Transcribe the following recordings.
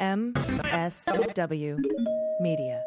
MSW Media.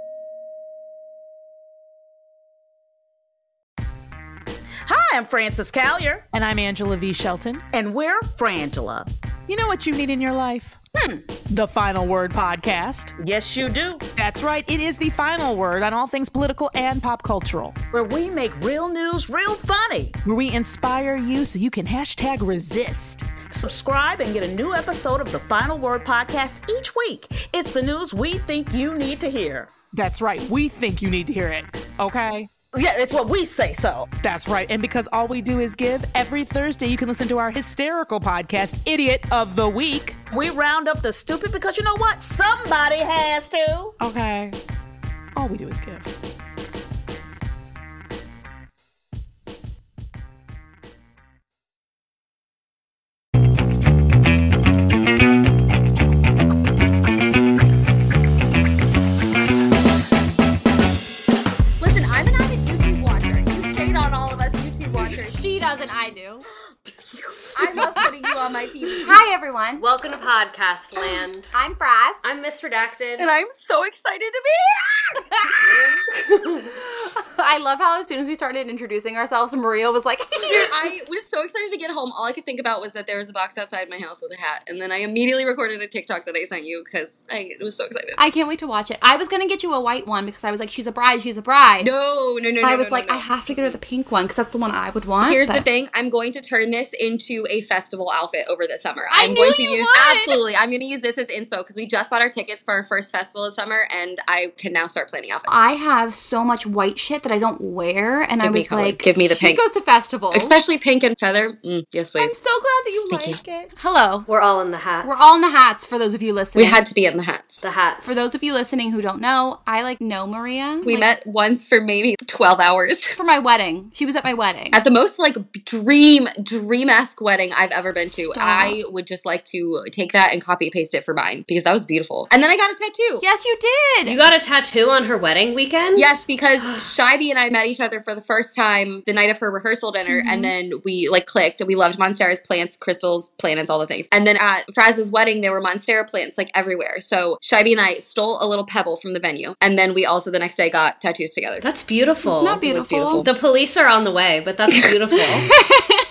Hi, I'm Frances Callier, And I'm Angela V. Shelton. and we're Frangela. You know what you need in your life? Hmm. The Final Word Podcast. Yes, you do. That's right, it is the final word on all things political and pop cultural, Where we make real news real funny. where we inspire you so you can hashtag resist. Subscribe and get a new episode of the Final Word podcast each week. It's the news we think you need to hear. That's right, we think you need to hear it, okay? Yeah, it's what we say so. That's right, and because all we do is give, every Thursday you can listen to our hysterical podcast, Idiot of the Week. We round up the stupid because you know what? Somebody has to. Okay. All we do is give. Watchers. I do. I love putting you on my TV. Hi, everyone. Welcome to Podcast Land. I'm Frazz. I'm Miss Redacted. And I'm so excited to be here. I love how as soon as we started introducing ourselves, Maria was like, Dude, I was so excited to get home. All I could think about was that there was a box outside my house with a hat, and then I immediately recorded a TikTok that I sent you because I was so excited. I can't wait to watch it. I was gonna get you a white one because I was like, she's a bride, she's a bride. no, no, no, But no. I was no, like, no, I have to get her the pink one because that's the one I would want. Here's the thing: I'm going to turn this into a festival outfit over the summer. I I'm knew going to you use would! absolutely. I'm going to use this as inspo because we just bought our tickets for our first festival of summer, and I can now start planning outfits. I have so much white shit that I don't wear, and I Give me was color. like, Give me the she pink. goes to festivals, Especially pink and feather. Mm, yes, please. I'm so glad that you Thank like it. Hello, We're all in the hats. we're all in the hats. For those of you listening, we had to be in the hats. the hats. For those of you listening who don't know, I like know Maria. we Like, met once for maybe 12 hours. for my wedding. She was at my wedding. At the most like dream dream esque wedding I've ever been to, Stop. I would just like to take that and copy paste it for mine because that was beautiful. And then I got a tattoo. yes, you did. you got a tattoo on her wedding weekend? Yes, because Shivey and I met each other for the first time the night of her rehearsal dinner, Mm-hmm. and then we like clicked. and We loved Monstera's plants, crystals, planets, all the things. And then at Frazz's wedding, there were Monstera plants like everywhere. So Shivey and I stole a little pebble from the venue, and then we also the next day got tattoos together. That's beautiful. Isn't that It was beautiful? beautiful. The police are on the way, but that's beautiful.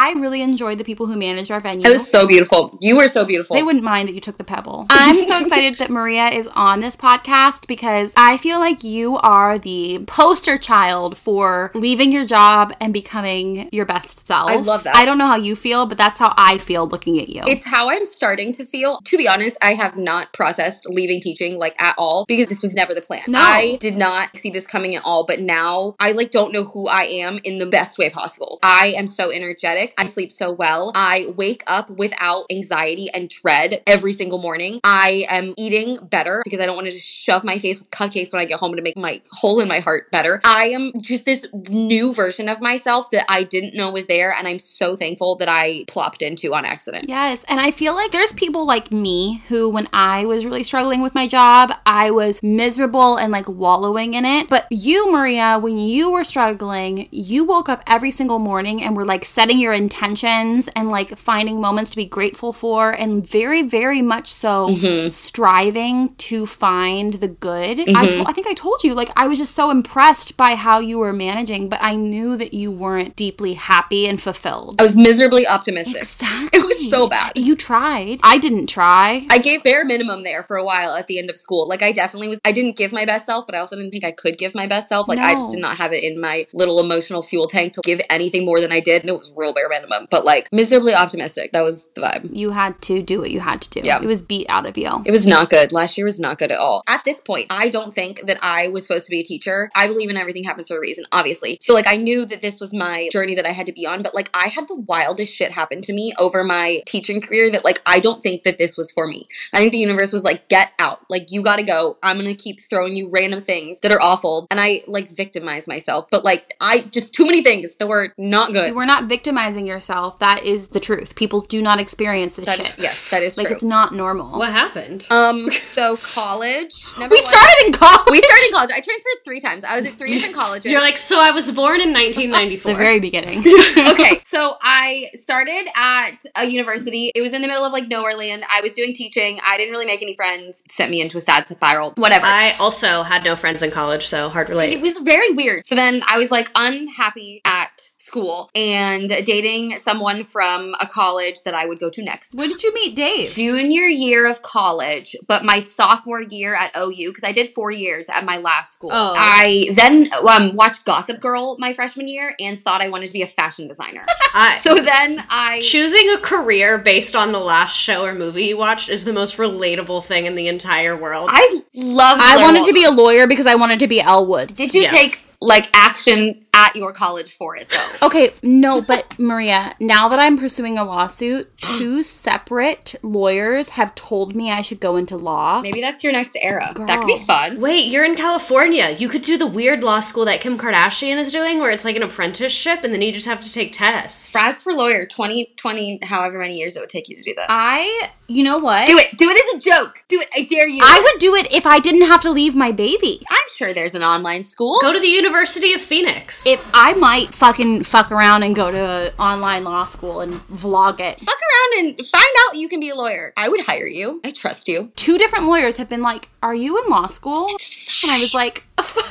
I really enjoyed the people who managed our venue. It was so beautiful. You were so beautiful. They wouldn't mind that you took the pebble. I'm so excited that Maria is on this podcast because I feel like you are the poster child for leaving your job and becoming your best self. I love that. I don't know how you feel, but that's how I feel looking at you. It's how I'm starting to feel. To be honest, I have not processed leaving teaching like at all because this was never the plan. No. I did not see this coming at all, but now I like don't know who I am in the best way possible. I am so energetic. I sleep so well. I wake up without anxiety and dread every single morning. I am eating better because I don't want to just shove my face with cupcakes when I get home to make my hole in my heart better. I am just this new version of myself that I didn't know was there and I'm so thankful that I plopped into on accident. Yes, and I feel like there's people like me who, when I was really struggling with my job, I was miserable and like wallowing in it. But you, Maria, when you were struggling, you woke up every single morning and were like setting your intentions and like finding moments to be grateful for, and very, very much so mm-hmm. striving to find the good. I, mm-hmm. to- I think I told you, like, I was just so impressed by how you were managing, but I knew that you weren't deeply happy and fulfilled. I was miserably optimistic. Exactly. It was so bad. You tried. I didn't try. I gave bare minimum there for a while at the end of school. Like I definitely was I didn't give my best self, but I also didn't think I could give my best self. Like I just did not have it in my little emotional fuel tank to give anything more than I did. And it was real bare minimum. But like miserably optimistic. That was the vibe. You had to do what you had to do. Yeah. It was beat out of you. It was not good. Last year was not good at all. At this point, I don't think that I was supposed to be a teacher. I believe in everything happens for a reason, obviously. So like I knew that this was my journey that I had to be on, but like I had the wildest shit happen to me over my teaching career that like I don't think that this was for me. I think the universe was like, get out. Like you gotta go. I'm gonna keep throwing you random things that are awful. And I like victimize myself. But like I just too many things that were not good. You were not victimizing victimizing yourself. That is the truth. People do not experience this That shit. is, yes, that is like true. it's not normal. What happened? um, so college. Never we once- started in college. We started in college. I transferred three times. I was at three different colleges. You're like, so I was born in 1994. the very beginning. okay, so I started at a university. It was in the middle of like nowhere land. I was doing teaching. I didn't really make any friends. Sent me into a sad spiral. Whatever. I also had no friends in college, so hard to it was very weird. So then I was like unhappy at school and dating someone from a college that I would go to next. when did you meet Dave? Junior year of college, but my sophomore year at OU, because I did four years at my last school. Oh. I then um, watched Gossip Girl my freshman year and thought I wanted to be a fashion designer. I, so then I choosing a career based on the last show or movie you watched is the most relatable thing in the entire world. I love. I wanted to be a lawyer because I wanted to be Elle Woods. Did you Yes. take like action at your college for it though? Okay, no, but Maria, now that I'm pursuing a lawsuit, two separate lawyers have told me I should go into law. Maybe that's your next era. That could be fun. Wait, you're in California. You could do the weird law school that Kim Kardashian is doing, where it's like an apprenticeship and then you just have to take tests. Frazz for lawyer, 20, 20, however many years it would take you to do that. I, you know what? do it. Do it as a joke. Do it. I dare you. I would do it if I didn't have to leave my baby. I'm sure there's an online school. Go to the University of Phoenix. If I might fucking fuck around and go to online law school and vlog it. Fuck around and find out you can be a lawyer. I would hire you. I trust you. Two different lawyers have been like, "Are you in law school?" And I was like,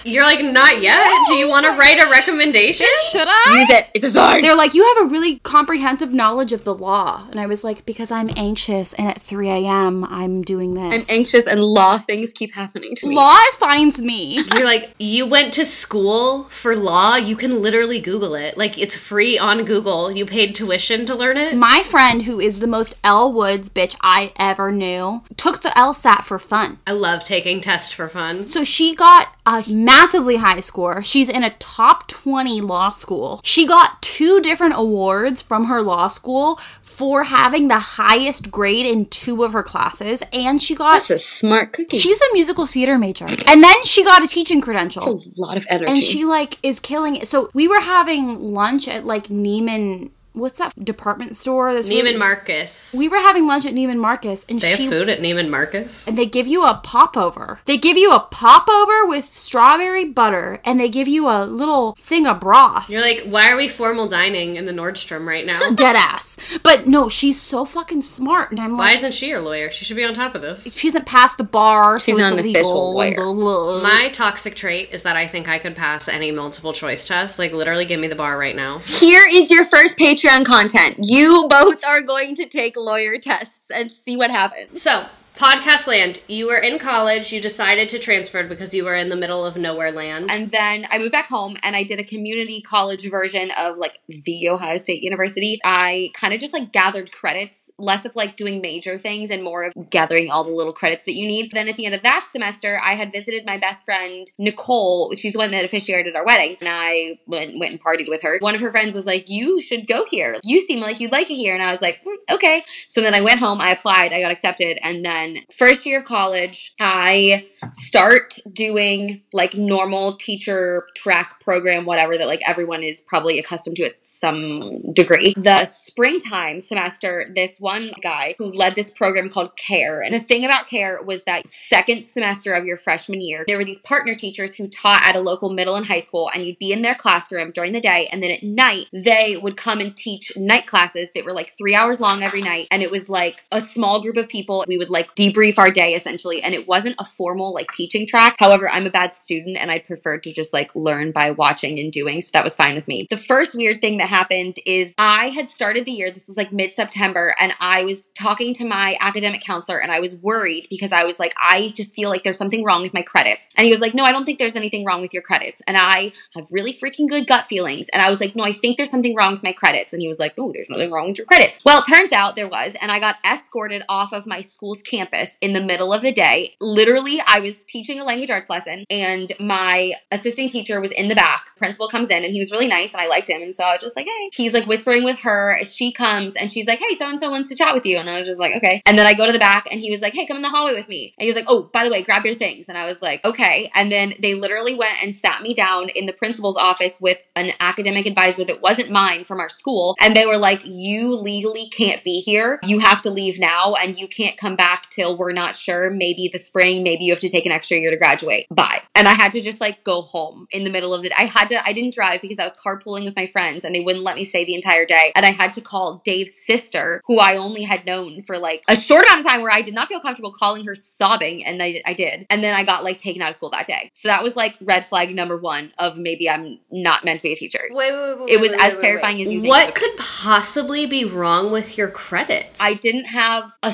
You're like, not yet. Do you want to write a recommendation? "Should I?" Use it. It's a sign. They're like, you have a really comprehensive knowledge of the law. And I was like, because I'm anxious and at 3 a.m. I'm doing this. I'm anxious and law things keep happening to me. Law finds me. You're like, you went to school for law. You can literally Google it. Like, it's free on Google. You paid tuition to learn it. My friend, who is the most Elle Woods bitch I ever knew, took the LSAT for fun. I love taking tests for fun. So she got a massively high score. She's in a top 20 law school. She got two different awards from her law school for having the highest grade in two of her classes. And she got. That's a smart cookie. She's a musical theater major. And then she got a teaching credential. a lot of energy. and she like is killing it. So we were having lunch at like Neiman. What's that department store? That's Neiman really- Marcus. We were having lunch at Neiman Marcus, and They have food at Neiman Marcus. and they give you a popover. They give you a popover with strawberry butter, and they give you a little thing of broth. You're like, why are we formal dining in the Nordstrom right now? Dead ass. But no, she's so fucking smart, and I'm Why like, why isn't she your lawyer? She should be on top of this. she hasn't passed the bar. She's so not it's an official lawyer. blah, blah. My toxic trait is that I think I could pass any multiple choice test. Like, literally, give me the bar right now. Here is your first Patreon content. You both are going to take lawyer tests and see what happens. So, podcast land. You were in college. You decided to transfer because you were in the middle of nowhere land. And then I moved back home and I did a community college version of like the Ohio State University. I kind of just like gathered credits, less of like doing major things and more of gathering all the little credits that you need. Then at the end of that semester, I had visited my best friend, Nicole. She's the one that officiated our wedding. And I went, went and partied with her. One of her friends was like, You should go here. You seem like you'd like it here. And I was like, "Hmm, Okay. So then I went home, I applied, I got accepted. And then first year of college, I start doing like normal teacher track program, whatever that like everyone is probably accustomed to at some degree. The springtime semester, this one guy who led this program called CARE. And the thing about CARE was that second semester of your freshman year, there were these partner teachers who taught at a local middle and high school, and you'd be in their classroom during the day, and then at night, they would come and teach night classes that were like three hours long every night. And it was like a small group of people. We would like debrief our day essentially, and it wasn't a formal like teaching track. However, I'm a bad student and I'd prefer to just like learn by watching and doing, so that was fine with me. The first weird thing that happened is I had started the year, this was like mid September, and I was talking to my academic counselor and I was worried because I was like, I just feel like there's something wrong with my credits. And he was like, No, I don't think there's anything wrong with your credits. And I have really freaking good gut feelings. And I was like, No, I think there's something wrong with my credits. And he was like, No, there's nothing wrong with your credits. Well, it turns out there was, and I got escorted off of my school's campus campus in the middle of the day. Literally, I was teaching a language arts lesson and my assisting teacher was in the back. Principal comes in and he was really nice and I liked him. And so I was just like, hey. He's like whispering with her. She comes and she's like, hey, so and so wants to chat with you. And I was just like, okay. And then I go to the back and he was like, hey, come in the hallway with me. And he was like, oh, by the way, grab your things. And I was like, okay. And then they literally went and sat me down in the principal's office with an academic advisor that wasn't mine from our school. And they were like, you legally can't be here. You have to leave now and you can't come back till we're not sure. Maybe the spring, maybe you have to take an extra year to graduate. Bye. And I had to just like go home in the middle of the day. I had to I didn't drive because I was carpooling with my friends and they wouldn't let me stay the entire day. And I had to call Dave's sister, who I only had known for like a short amount of time where I did not feel comfortable calling her sobbing and I, I did. And then I got like taken out of school that day. So that was like red flag number 1 of maybe I'm not meant to be a teacher. Wait, wait, wait. It was wait, as wait, terrifying wait. as you What could possibly be wrong with your credits? I didn't have a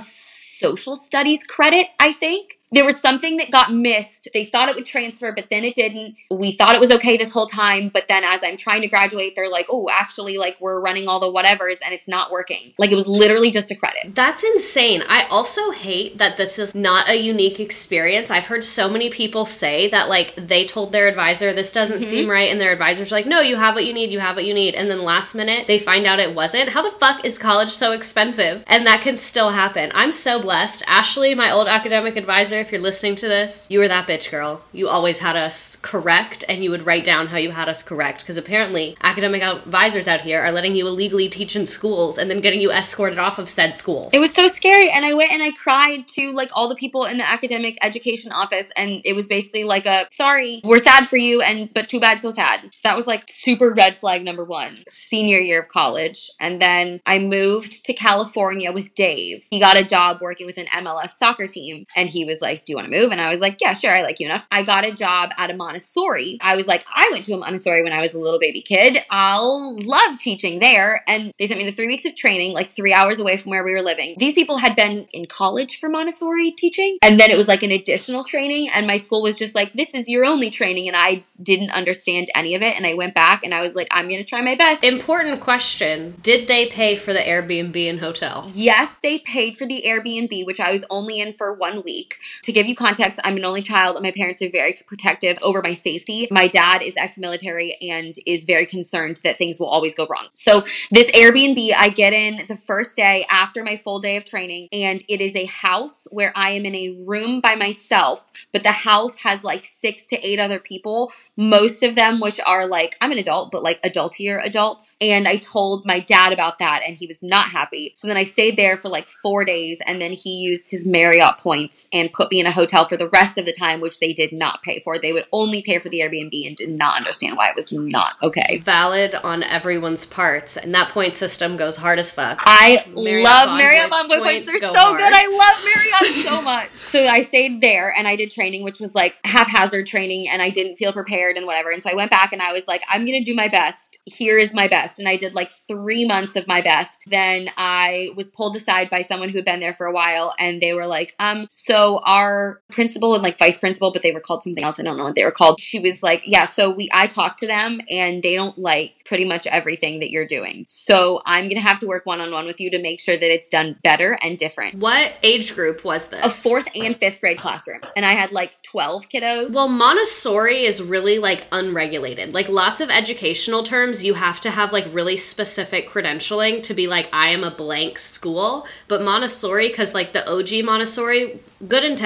social studies credit, I think. There was something that got missed. They thought it would transfer, but then it didn't. We thought it was okay this whole time, but then as I'm trying to graduate, they're like, oh, actually, like we're running all the whatevers and it's not working. Like it was literally just a credit. That's insane. I also hate that this is not a unique experience. I've heard so many people say that like they told their advisor this doesn't Mm-hmm. seem right and their advisor's like, "No, you have what you need. You have what you need." And then last minute they find out it wasn't. How the fuck is college so expensive? And that can still happen. I'm so blessed. Ashley, my old academic advisor, if you're listening to this, you were that bitch girl. You always had us correct and you would write down how you had us correct because apparently academic advisors out here are letting you illegally teach in schools and then getting you escorted off of said schools. It was so scary. And I went and I cried to like all the people in the academic education office. And it was basically like a sorry, we're sad for you, and but too bad, so sad. So that was like super red flag number one. Senior year of college. And then I moved to California with Dave. He got a job working with an MLS soccer team. And he was like, Do you want to move? And I was like, Yeah, sure, I like you enough. I got a job at a Montessori. I was like, I went to a Montessori when I was a little baby kid. I'll love teaching there. And they sent me to three weeks of training, like three hours away from where we were living. These people had been in college for Montessori teaching. And then it was like an additional training. And my school was just like, This is your only training. And I didn't understand any of it. And I went back and I was like, I'm going to try my best. Important question. Did they pay for the Airbnb and hotel? Yes, they paid for the Airbnb, which I was only in for one week. To give you context, I'm an only child, my parents are very protective over my safety. My dad is ex military and is very concerned that things will always go wrong. So, this Airbnb, I get in the first day after my full day of training, and it is a house where I am in a room by myself, but the house has like six to eight other people, most of them which are like, I'm an adult, but like adultier adults. And I told my dad about that, and he was not happy. So then I stayed there for like four days, and then he used his Marriott points and put me in a hotel for the rest of the time, which they did not pay for. They would only pay for the Airbnb and did not understand why it was not okay. Valid on everyone's parts, and that point system goes hard as fuck. I Marriott love Marriott Bonvoy points. points They're go so hard. good. I love Marriott so much. So I stayed there and I did training, which was like haphazard training, and I didn't feel prepared and whatever. And so I went back and I was like, I'm gonna do my best. Here is my best. And I did like three months of my best. Then I was pulled aside by someone who had been there for a while, and they were like, um, so our principal and like vice principal, but they were called something else. I don't know what they were called. She was like, yeah, so we I talked to them and they don't like pretty much everything that you're doing. So I'm gonna have to work one on one with you to make sure that it's done better and different. What age group was this? A fourth and fifth grade classroom, and I had like 12 kiddos. Well, Montessori is really like unregulated. Like lots of educational terms, you have to have like really specific credentialing to be like, I am a blank school. But Montessori, because like the OG Montessori, good intentions,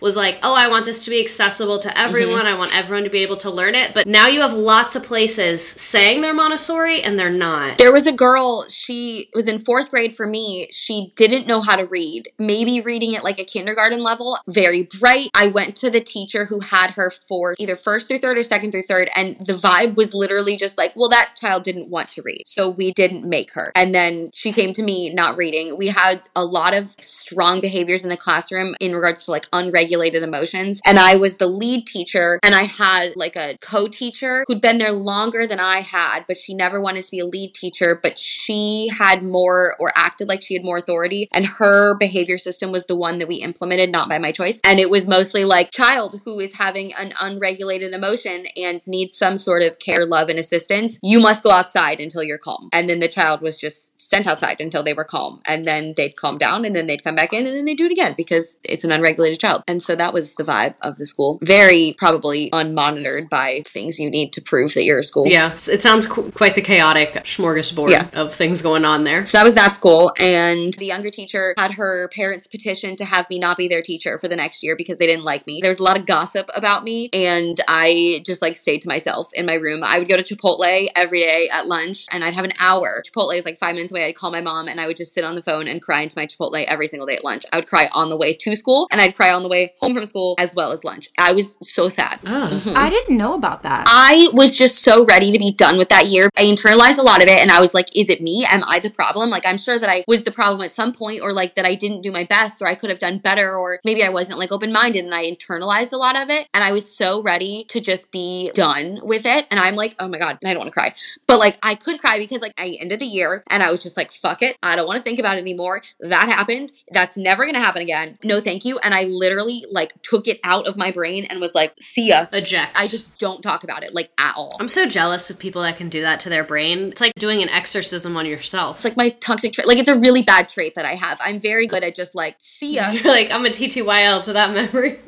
was like, oh, I want this to be accessible to everyone. Mm-hmm. I want everyone to be able to learn it. But now you have lots of places saying they're Montessori and they're not. There was a girl, she was in fourth grade for me. She didn't know how to read, maybe reading at like a kindergarten level, very bright. I went to the teacher who had her for either first through third or second through third, and the vibe was literally just like, well, that child didn't want to read. So we didn't make her. And then she came to me not reading. We had a lot of strong behaviors in the classroom in regards to like unregulated emotions. And I was the lead teacher, and I had like a co teacher who'd been there longer than I had, but she never wanted to be a lead teacher, but she had more or acted like she had more authority. And her behavior system was the one that we implemented not by my choice. And it was mostly like child who is having an unregulated emotion and needs some sort of care, love, and assistance. You must go outside until you're calm. And then the child was just sent outside until they were calm. And then they'd calm down and then they'd come back in and then they'd do it again because it's an unregulated child. And so that was the vibe of the school. Very probably unmonitored by things you need to prove that you're a school. Yeah, it sounds qu- quite the chaotic smorgasbord Yes. of things going on there. So that was that school. And the younger teacher had her parents petition to have me not be their teacher for the next year because they didn't like me. There was a lot of gossip about me. And I just like stayed to myself in my room. I would go to Chipotle every day at lunch and I'd have an hour. Chipotle is like five minutes away. I'd call my mom and I would just sit on the phone and cry into my Chipotle every single day at lunch. I would cry on the way to school and I'd cry on the way home from school as well as lunch. I was so sad. Oh. I didn't know about that. I was just so ready to be done with that year. I internalized a lot of it and I was like, is it me? Am I the problem? Like, I'm sure that I was the problem at some point or like that I didn't do my best or I could have done better or maybe I wasn't like open minded and I internalized a lot of it. And I was so ready to just be done with it. And I'm like, oh my God, I don't want to cry. But like, I could cry because like I ended the year and I was just like, fuck it. I don't want to think about it anymore. That happened. That's never going to happen again. No, thank you. And I literally like took it out of my brain and was like, see ya. Eject. I just don't talk about it like at all. I'm so jealous of people that can do that to their brain. It's like doing an exorcism on yourself. It's like my toxic trait. Like it's a really bad trait that I have. I'm very good at just like, see ya. You're like, I'm a TTYL to that memory.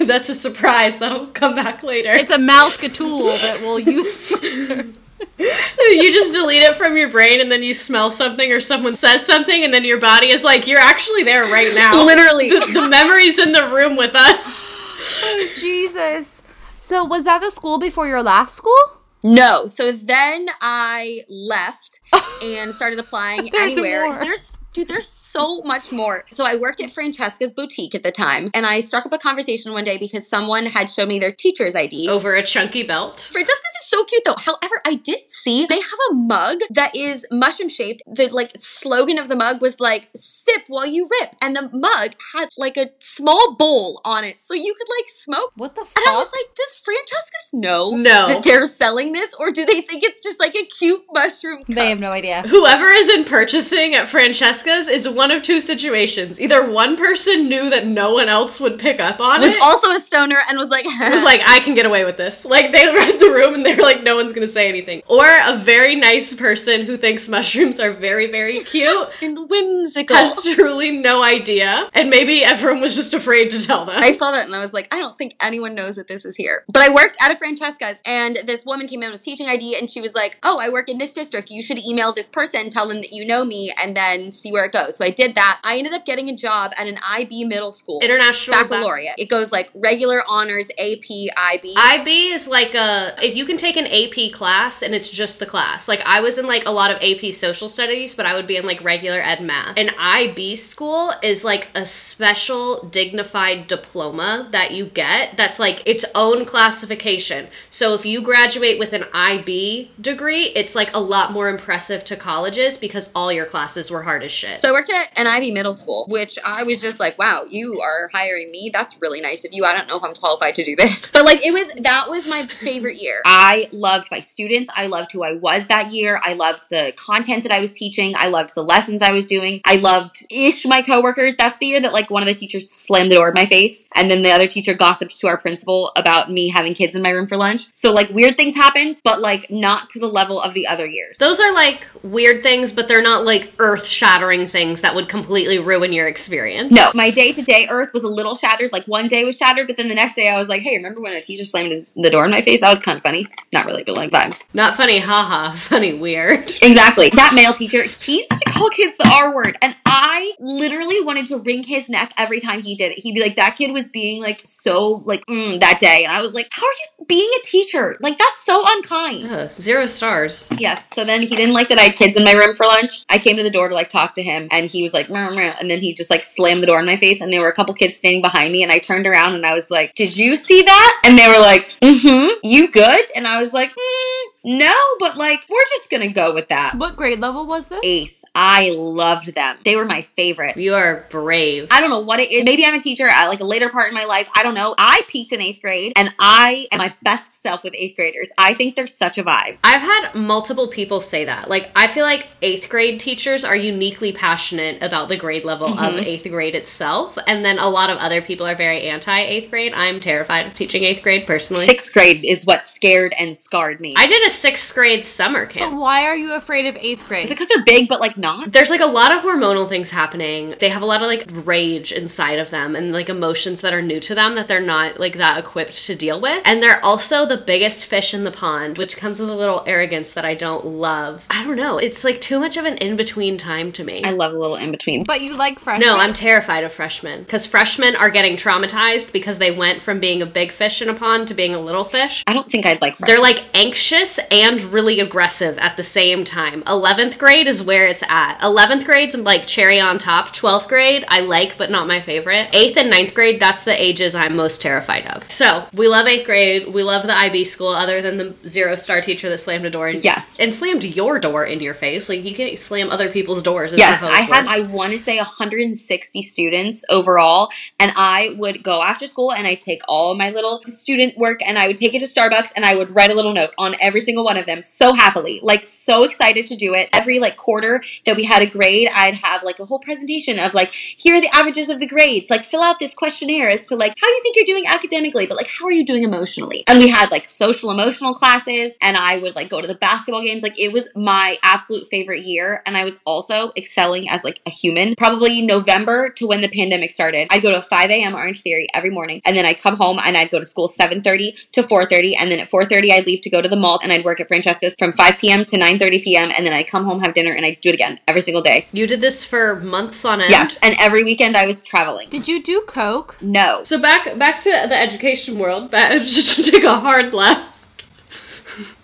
That's a surprise. That'll come back later. It's a mouse tool that we'll use. you just delete it from your brain and then you smell something or someone says something and then your body is like, you're actually there right now. Literally. The, the memory's in the room with us. Oh, Jesus. So was that the school before your last school? No. So then I left and started applying There's anywhere. more. There's dude, there's so much more. So I worked at Francesca's boutique at the time, and I struck up a conversation one day because someone had shown me their teacher's ID. Over a chunky belt. Francesca's is so cute though. However, I did see they have a mug that is mushroom shaped. The like slogan of the mug was like "sip while you rip," and the mug had like a small bowl on it, so you could like smoke. What the And I was like, does Francesca's know No. that they're selling this, or do they think it's just like a cute mushroom? Cup? they have no idea. Whoever is in purchasing at Francesca's is one of two situations. Either one person knew that no one else would pick up on was it. Was also a stoner and was like, was like, I can get away with this. Like they read the room and they were like, no one's gonna say anything. Or a very nice person who thinks mushrooms are very, very cute and whimsical. has truly no idea. And maybe everyone was just afraid to tell them. I saw that and I was like, I don't think anyone knows that this is here. But I worked at a Francesca's and this woman came in with teaching ID and she was like, Oh, I work in this district. You should email this person, tell them that you know me, and then see where it goes. So I did that. I ended up getting a job at an IB middle school. International Baccalaureate. It goes like regular honors, AP, IB. IB is like a if you can take an AP class and it's just the class. Like I was in like a lot of AP social studies, but I would be in like regular ed math. An IB school is like a special dignified diploma that you get that's like its own classification. So if you graduate with an IB degree, it's like a lot more impressive to colleges because all your classes were hard as shit. So I worked at an IB middle school, which I was just like, wow, you are hiring me. That's really nice of you. I don't know if I'm qualified to do this. But like it was that was my favorite year. I loved my students. I loved who I was that year. I loved the content that I was teaching. I loved the lessons I was doing. I loved ish my coworkers. That's the year that like one of the teachers slammed the door in my face and then the other teacher gossiped to our principal about me having kids in my room for lunch. So like weird things happened, but like not to the level of the other years. Those are like weird things, but they're not like earth shattering things that would completely ruin your experience. No, my day to day earth was a little shattered. Like one day was shattered, but then the next day I was like, hey, remember when a teacher slammed his, the door in my face? That was kind of funny. Not really, but like vibes. Not funny, haha. Funny, weird. Exactly. That male teacher he used to call kids the R word. And I literally wanted to wring his neck every time he did it. He'd be like, that kid was being like so like mm, that day. And I was like, how are you being a teacher? Like that's so unkind. Ugh, zero stars. Yes. So then he didn't like that I had kids in my room for lunch. I came to the door to like talk to him, and he was like, and then he just like slammed the door in my face. And there were a couple kids standing behind me, and I turned around and I was like, "Did you see that?" And they were like, "Mm-hmm. You good?" And I was like, mm, "No, but like we're just gonna go with that." What grade level was this? Eighth. I loved them. They were my favorite. You are brave. I don't know what it is. Maybe I'm a teacher at like a later part in my life. I don't know. I peaked in eighth grade and I am my best self with eighth graders. I think they're such a vibe. I've had multiple people say that. Like, I feel like eighth grade teachers are uniquely passionate about the grade level Mm-hmm. of eighth grade itself. And then a lot of other people are very anti eighth grade. I'm terrified of teaching eighth grade personally. Sixth grade is what scared and scarred me. I did a sixth grade summer But camp. why are you afraid of eighth grade? is it because they're big but like not? There's like a lot of hormonal things happening. They have a lot of like rage inside of them and like emotions that are new to them that they're not like that equipped to deal with. And they're also the biggest fish in the pond, which comes with a little arrogance that I don't love. I don't know. It's like too much of an in between time to me. I love a little in between. but you like freshmen? No, I'm terrified of freshmen because freshmen are getting traumatized because they went from being a big fish in a pond to being a little fish. I don't think I'd like They're like anxious and really aggressive at the same time. 11th grade is where it's at. 11th grade's like cherry on top. 12th grade, I like, but not my favorite. 8th and 9th grade, that's the ages I'm most terrified of. So, we love 8th grade. We love the IB school, other than the zero star teacher that slammed a door in, Yes. and slammed your door into your face. Like, you can't slam other people's doors. Yes, I had, works. I want to say 160 students overall. And I would go after school and I'd take all my little student work and I would take it to Starbucks and I would write a little note on every single one of them so happily, like so excited to do it. Every like quarter that we had a grade, I'd have like a whole presentation of like, here are the averages of the grades. Like, fill out this questionnaire as to like how you think you're doing academically, but like, how are you doing emotionally? And we had like social emotional classes and I would like go to the basketball games. Like, it was my absolute favorite year. And I was also excelling as like a human. Probably November to when the pandemic started. I'd go to 5 a.m. Orange Theory every morning and then I'd come home and I'd go to school 7.30 to 4.30 and then at 4.30 I'd leave to go to the mall and I'd work at Francesca's from 5 p.m. to 9.30 p.m. and then I'd come home, have dinner, and I'd do it again every single day. you did this for months on end. Yes, and every weekend I was traveling. Did you do coke? No. So back back to the education world. Back, just to take a hard left.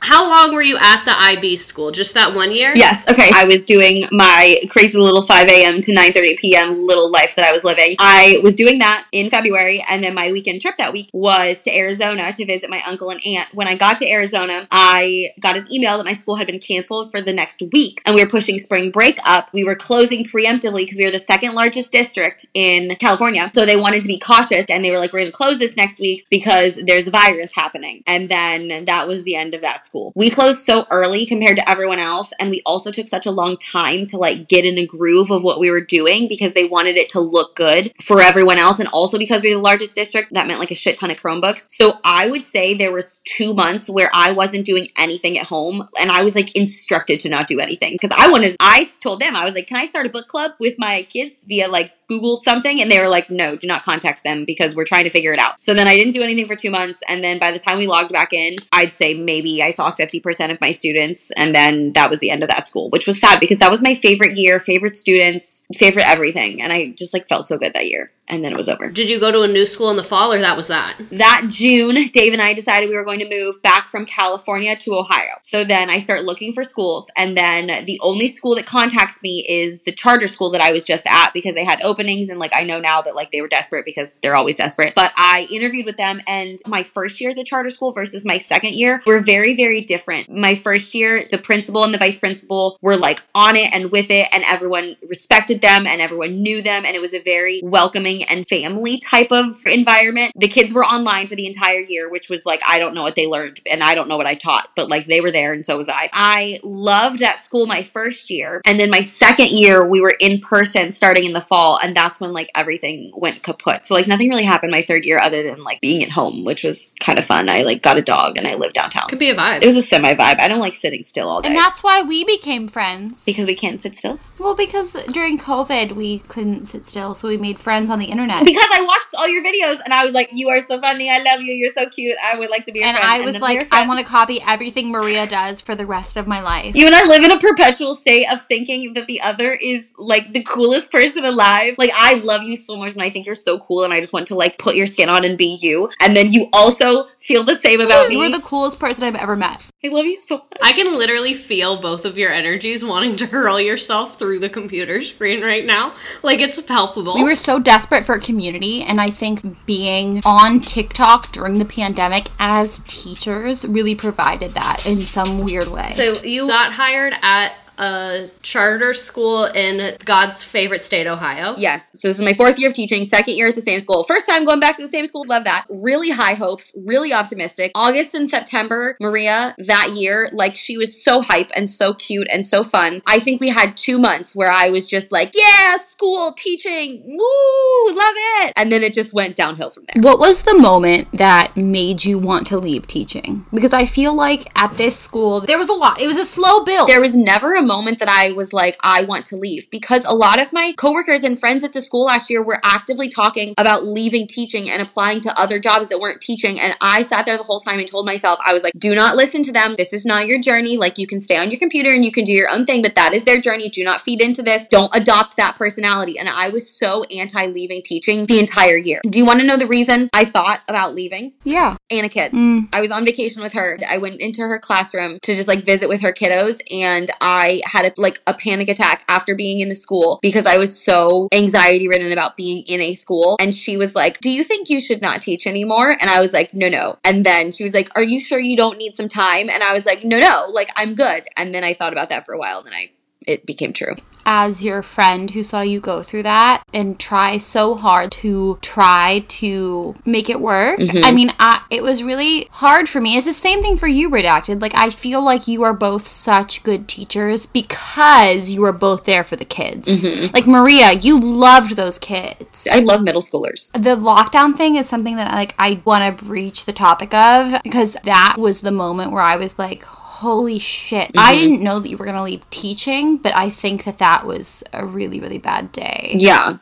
How long were you at the IB school? Just that one year? Yes, okay. I was doing my crazy little 5 a.m. to 9.30 p.m. little life that I was living. I was doing that in February, and then my weekend trip that week was to Arizona to visit my uncle and aunt. When I got to Arizona, I got an email that my school had been canceled for the next week, and we were pushing spring break up. We were closing preemptively because we were the second largest district in California, so they wanted to be cautious, and they were like, we're going to close this next week because there's a virus happening. And then that was the end of that school. We closed so early compared to everyone else, and we also took such a long time to like get in a groove of what we were doing because they wanted it to look good for everyone else, and also because we were the largest district, that meant like a shit ton of Chromebooks. So I would say there was two months where I wasn't doing anything at home, and I was like instructed to not do anything because I wanted. I told them I was like, "Can I start a book club with my kids via like Google something?" And they were like, "No, do not contact them because we're trying to figure it out." So then I didn't do anything for two months, and then by the time we logged back in, I'd say maybe I saw fifty percent of my students, and then that was the end of that school, which was sad because that was my favorite year, favorite students, favorite everything, and I just like felt so good that year. And then it was over. Did you go to a new school in the fall or that was that? That June, Dave and I decided we were going to move back from California to Ohio. So then I start looking for schools, and then the only school that contacts me is the charter school that I was just at because they had openings, and like I know now that like they were desperate because they're always desperate. But I interviewed with them, and my first year at the charter school versus my second year were very, very different. My first year, the principal and the vice principal were like on it and with it, and everyone respected them and everyone knew them, and it was a very welcoming and family type of environment. The kids were online for the entire year, which was like, I don't know what they learned and I don't know what I taught, but like they were there and so was I. I loved that school my first year. And then my second year, we were in person starting in the fall, and that's when like everything went kaput. So like nothing really happened my third year other than like being at home, which was kind of fun. I like got a dog and I lived downtown. Could be a vibe. It was a semi vibe. I don't like sitting still all day. And that's why we became friends. because we can't sit still. Well, because during COVID we couldn't sit still, so we made friends on the internet. Because I watched all your videos and I was like, "You are so funny. I love you. You're so cute. I would like to be your and friend." I was like, I want to copy everything Maria does for the rest of my life. You and I live in a perpetual state of thinking that the other is like the coolest person alive. Like I love you so much and I think you're so cool and I just want to like put your skin on and be you. And then you also feel the same about me. You're the coolest person I've ever met. I love you so much. I can literally feel both of your energies wanting to hurl yourself through the computer screen right now. Like it's palpable. We were so desperate for community, and I think being on TikTok during the pandemic as teachers really provided that in some weird way. so you got hired at a charter school in God's favorite state, Ohio. Yes. So this is my fourth year of teaching, second year at the same school. First time going back to the same school. Love that. Really high hopes, really optimistic. August and September, Maria, that year, like she was so hype and so cute and so fun. I think we had two months where I was just like, yeah, school, teaching, woo, love it. And then it just went downhill from there. What was the moment that made you want to leave teaching? Because I feel like at this school, there was a lot. It was a slow build. There was never a moment that I was like, I want to leave because a lot of my coworkers and friends at the school last year were actively talking about leaving teaching and applying to other jobs that weren't teaching. And I sat there the whole time and told myself, I was like, do not listen to them. This is not your journey. Like, you can stay on your computer and you can do your own thing, but that is their journey. Do not feed into this. Don't adopt that personality. And I was so anti leaving teaching the entire year. Do you want to know the reason I thought about leaving? yeah. Anna Kid. Mm. I was on vacation with her. I went into her classroom to just like visit with her kiddos and I had a, like a panic attack after being in the school because I was so anxiety ridden about being in a school. And she was like, Do you think you should not teach anymore? And I was like, No, no. And then she was like, Are you sure you don't need some time? And I was like, No, no, like I'm good. And then I thought about that for a while. And then I it became true. as your friend who saw you go through that and try so hard to try to make it work. Mm-hmm. I mean, I, it was really hard for me. It's the same thing for you, Redacted. Like, I feel like you are both such good teachers because you were both there for the kids. Mm-hmm. Like, Maria, you loved those kids. I love middle schoolers. The lockdown thing is something that like I want to breach the topic of because that was the moment where I was like, holy shit. I mm-hmm. didn't know that you were going to leave teaching, but I think that that was a really, really bad day. Yeah.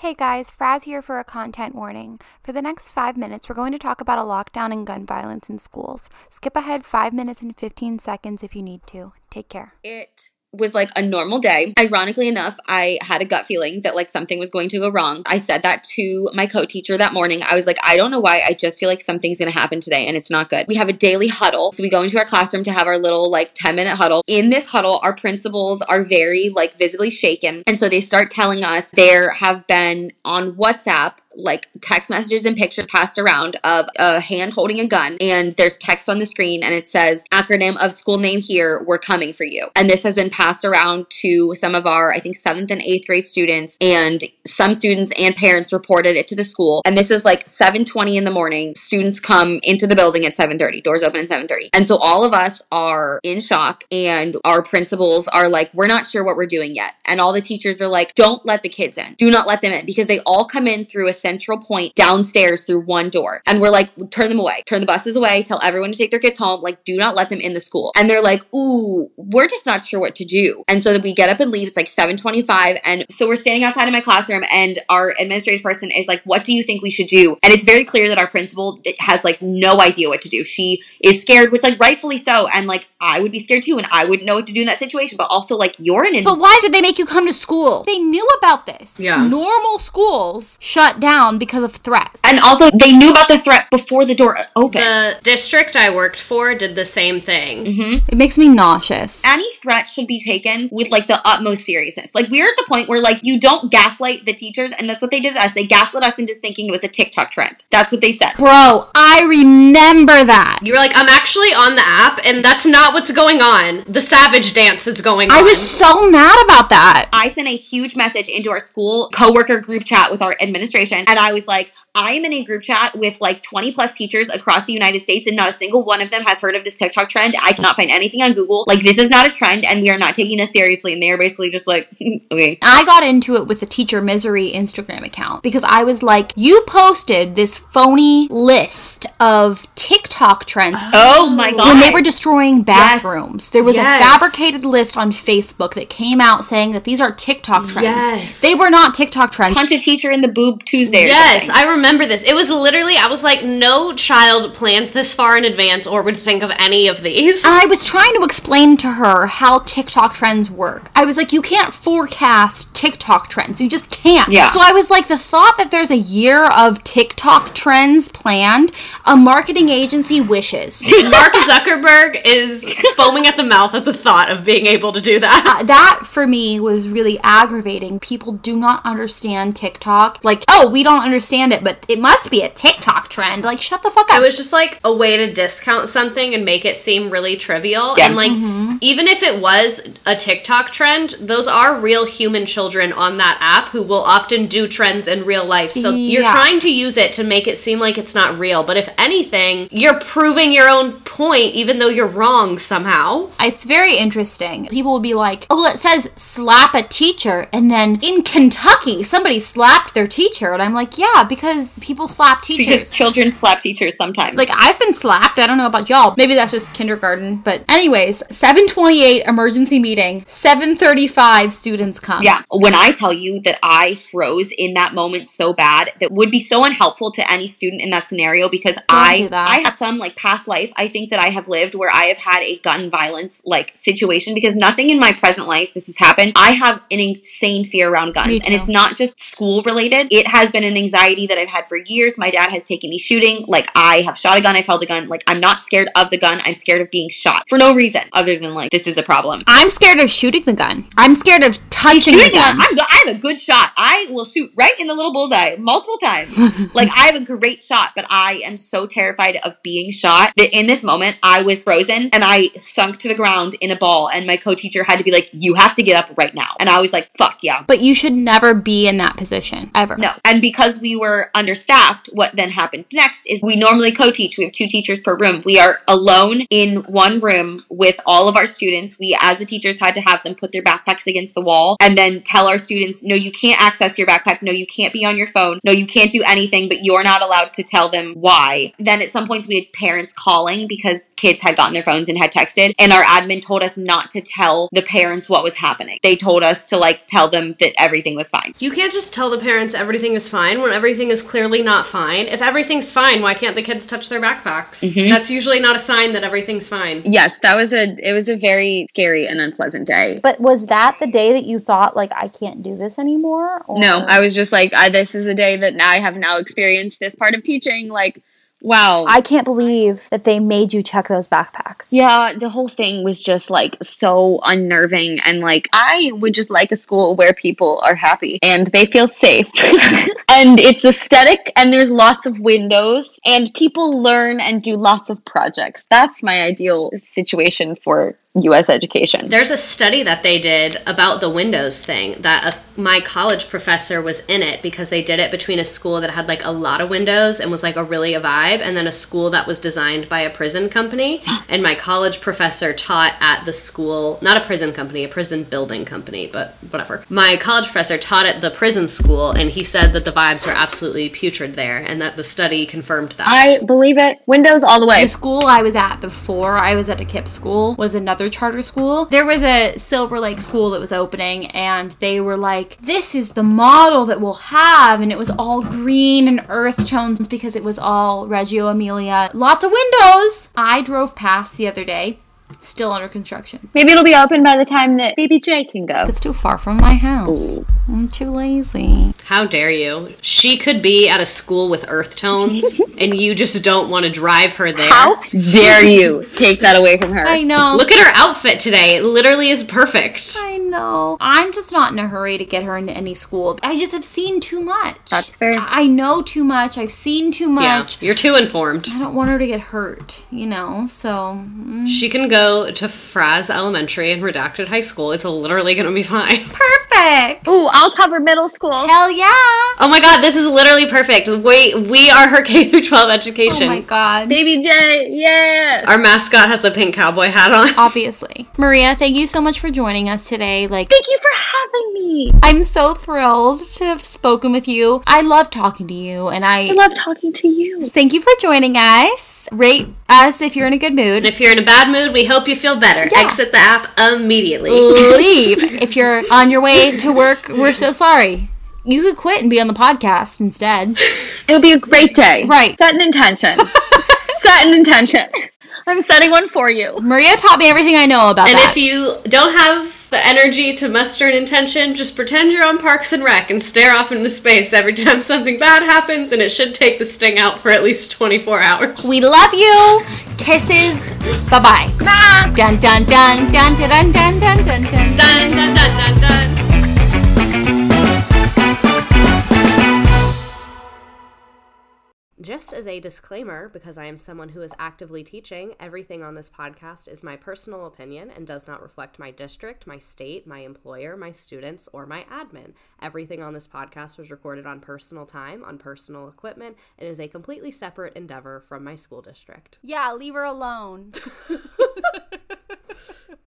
Hey guys, Frazz here for a content warning. For the next five minutes, we're going to talk about a lockdown and gun violence in schools. Skip ahead five minutes and 15 seconds if you need to. Take care. it was like a normal day. Ironically enough, I had a gut feeling that like something was going to go wrong. I said that to my co-teacher that morning. I was like, I don't know why. I just feel like something's going to happen today and it's not good. We have a daily huddle. So we go into our classroom to have our little like 10 minute huddle. In this huddle, our principals are very like visibly shaken. And so they start telling us there have been on WhatsApp like text messages and pictures passed around of a hand holding a gun and there's text on the screen and it says acronym of school name here we're coming for you and this has been passed around to some of our i think seventh and eighth grade students and some students and parents reported it to the school. And this is like 7.20 in the morning. Students come into the building at 7.30 doors open at 7.30 and so all of us are in shock and our principals are like we're not sure what we're doing yet. And all the teachers are like don't let the kids in. Do not let them in. Because they all come in through a central point downstairs through one door. And we're like turn them away. Turn the buses away. Tell everyone to take their kids home. Like do not let them in the school. And they're like ooh we're just not sure what to do and so we get up and leave it's like 7.25 and so we're standing outside of my classroom and our administrative person is like what do you think we should do and it's very clear that our principal eh, has like no idea what to do she is scared which like rightfully so and like i would be scared too and i wouldn't know what to do in that situation but also like you're in an But why did they make you come to school? They knew about this. Yeah. Normal schools shut down because of threats. and also they knew about the threat before the door opened The district I worked for did the same thing. Mm-hmm. it makes me nauseous. any threat should be taken with like the utmost seriousness. Like we're at the point where like you don't gaslight the teachers, and that's what they did to us. They gaslit us into thinking it was a TikTok trend. That's what they said. Bro, I remember that. You were like, I'm actually on the app, and that's not what's going on. The savage dance is going on. I was so mad about that. I sent a huge message into our school coworker group chat with our administration, and I was like, I am in a group chat with like 20 plus teachers across the United States, and not a single one of them has heard of this TikTok trend. I cannot find anything on Google. Like, this is not a trend, and we are not taking this seriously. And they are basically just like, okay. I got into it with the Teacher Misery Instagram account because I was like, you posted this phony list of TikTok trends. Oh my god. When they were destroying bathrooms, there was Yes. a fabricated list on Facebook that came out saying that these are TikTok trends. Yes. They were not TikTok trends. punch a teacher in the boob Tuesday Yes. I remember this. It was literally, I was like, no child plans this far in advance or would think of any of these. I was trying to explain to her how TikTok trends work. I was like, you can't forecast TikTok trends. You just can't. Yeah. So I was like, the thought that there's a year of TikTok trends planned, a marketing agency wishes. Mark Zuckerberg is foaming at the mouth at the thought of being able to do that. Uh, that for me was really aggravating. People do not understand TikTok. Like, oh, we don't understand it, but it must be a TikTok trend. Like, shut the fuck up. It was just like a way to discount something and make it seem really trivial. Yeah. And like, mm-hmm. even if it was a TikTok trend, those are real human children on that app who will often do trends in real life. So you're trying to use it to make it seem like it's not real. But if anything, you're proving your own point, even though you're wrong somehow. It's very interesting. People will be like, oh, it says slap a teacher. And then in Kentucky, somebody slapped their teacher. And I'm like, yeah, because people slap teachers. Because children slap teachers sometimes. like I've been slapped. I don't know about y'all. Maybe that's just kindergarten. But anyways, 728 emergency meeting. 735 students come. Yeah, when I tell you that I froze in that moment so bad, that would be so unhelpful to any student in that scenario because I do that. I have some like past life I think that I have lived where I have had a gun violence like situation because nothing in my present life this has happened. I have an insane fear around guns and it's not just school related. It has been an anxiety that I've had for years. My dad has taken me shooting. Like I have shot a gun, I've held a gun. Like I'm not scared of the gun. I'm scared of being shot for no reason other than like this is a problem. I'm scared of shooting the gun. I'm scared of touching Shooting. I'm go- I have a good shot. I will shoot right in the little bullseye multiple times. like I have a great shot, but I am so terrified of being shot that in this moment I was frozen and I sunk to the ground in a ball. And my co-teacher had to be like, "You have to get up right now." And I was like, "Fuck yeah." But you should never be in that position ever. No. And because we were understaffed, what then happened next is we normally co teach. We have two teachers per room. We are alone in one room with all of our students. We, as the teachers, had to have them put their backpacks against the wall and then tell our students, no, you can't access your backpack. No, you can't be on your phone. No, you can't do anything, but you're not allowed to tell them why. Then at some points, we had parents calling because kids had gotten their phones and had texted. And our admin told us not to tell the parents what was happening. They told us to like tell them that everything was fine. You can't just tell the parents everything is fine when everything is clearly not fine. If everything's fine, why can't the kids touch their backpacks? Mm-hmm. That's usually not a sign that everything's fine. Yes, that was a it was a very scary and unpleasant day. But was that the day that you thought like I can't do this anymore? Or? No, I was just like, I, this is a day that now I have now experienced this part of teaching. Like, wow. I can't believe that they made you check those backpacks. yeah, the whole thing was just like so unnerving. And like, I would just like a school where people are happy and they feel safe. and it's aesthetic and there's lots of windows and people learn and do lots of projects. That's my ideal situation for US education. There's a study that they did about the Windows thing that a, my college professor was in it because they did it between a school that had like a lot of windows and was like a really a vibe and then a school that was designed by a prison company and my college professor taught at the school not a prison company a prison building company but whatever my college professor taught at the prison school and he said that the vibes were absolutely putrid there and that the study confirmed that I believe it. Windows all the way. The school I was at before I was at a KIPP school was another charter school. There was a Silver Lake school that was opening, and they were like, This is the model that we'll have. And it was all green and earth tones because it was all Reggio Emilia. Lots of windows. I drove past the other day, still under construction. Maybe it'll be open by the time that Baby J can go. It's too far from my house. I'm too lazy. How dare you? She could be at a school with earth tones, and you just don't want to drive her there. How dare you take that away from her? I know. Look at her outfit today. It literally is perfect. I know. I'm just not in a hurry to get her into any school. I just have seen too much. That's fair. I know too much. I've seen too much. Yeah, much. you're too informed. I don't want her to get hurt, you know? So, mm. She can go to Frazz Elementary and Redacted High School. It's literally gonna be fine. perfect. Ooh, I'll cover middle school. Hell yeah. Oh my god, this is literally perfect. Wait, we are her K through 12 education. Oh my god. Baby J, yeah. Our mascot has a pink cowboy hat on. Obviously. Maria, thank you so much for joining us today. Like, Thank you for having me. I'm so thrilled to have spoken with you. I love talking to you, and I, I love talking to you. thank you for joining us. Rate us if you're in a good mood. And if you're in a bad mood, we hope you feel better. Yeah. Exit the app immediately. leave. if you're on your way to work, we're so sorry. You could quit and be on the podcast instead. It'll be a great day. Right. Set an intention. Set an intention. I'm setting one for you. Maria taught me everything I know about And that. if you don't have the energy to muster an intention, just pretend you're on Parks and Rec and stare off into space every time something bad happens, and it should take the sting out for at least 24 hours. We love you. Kisses. Bye bye. Dun dun dun dun dun dun dun dun dun dun. dun dun dun dun dun. Just as a disclaimer, because I am someone who is actively teaching, everything on this podcast is my personal opinion and does not reflect my district, my state, my employer, my students, or my admin. Everything on this podcast was recorded on personal time, on personal equipment, and is a completely separate endeavor from my school district. Yeah, leave her alone.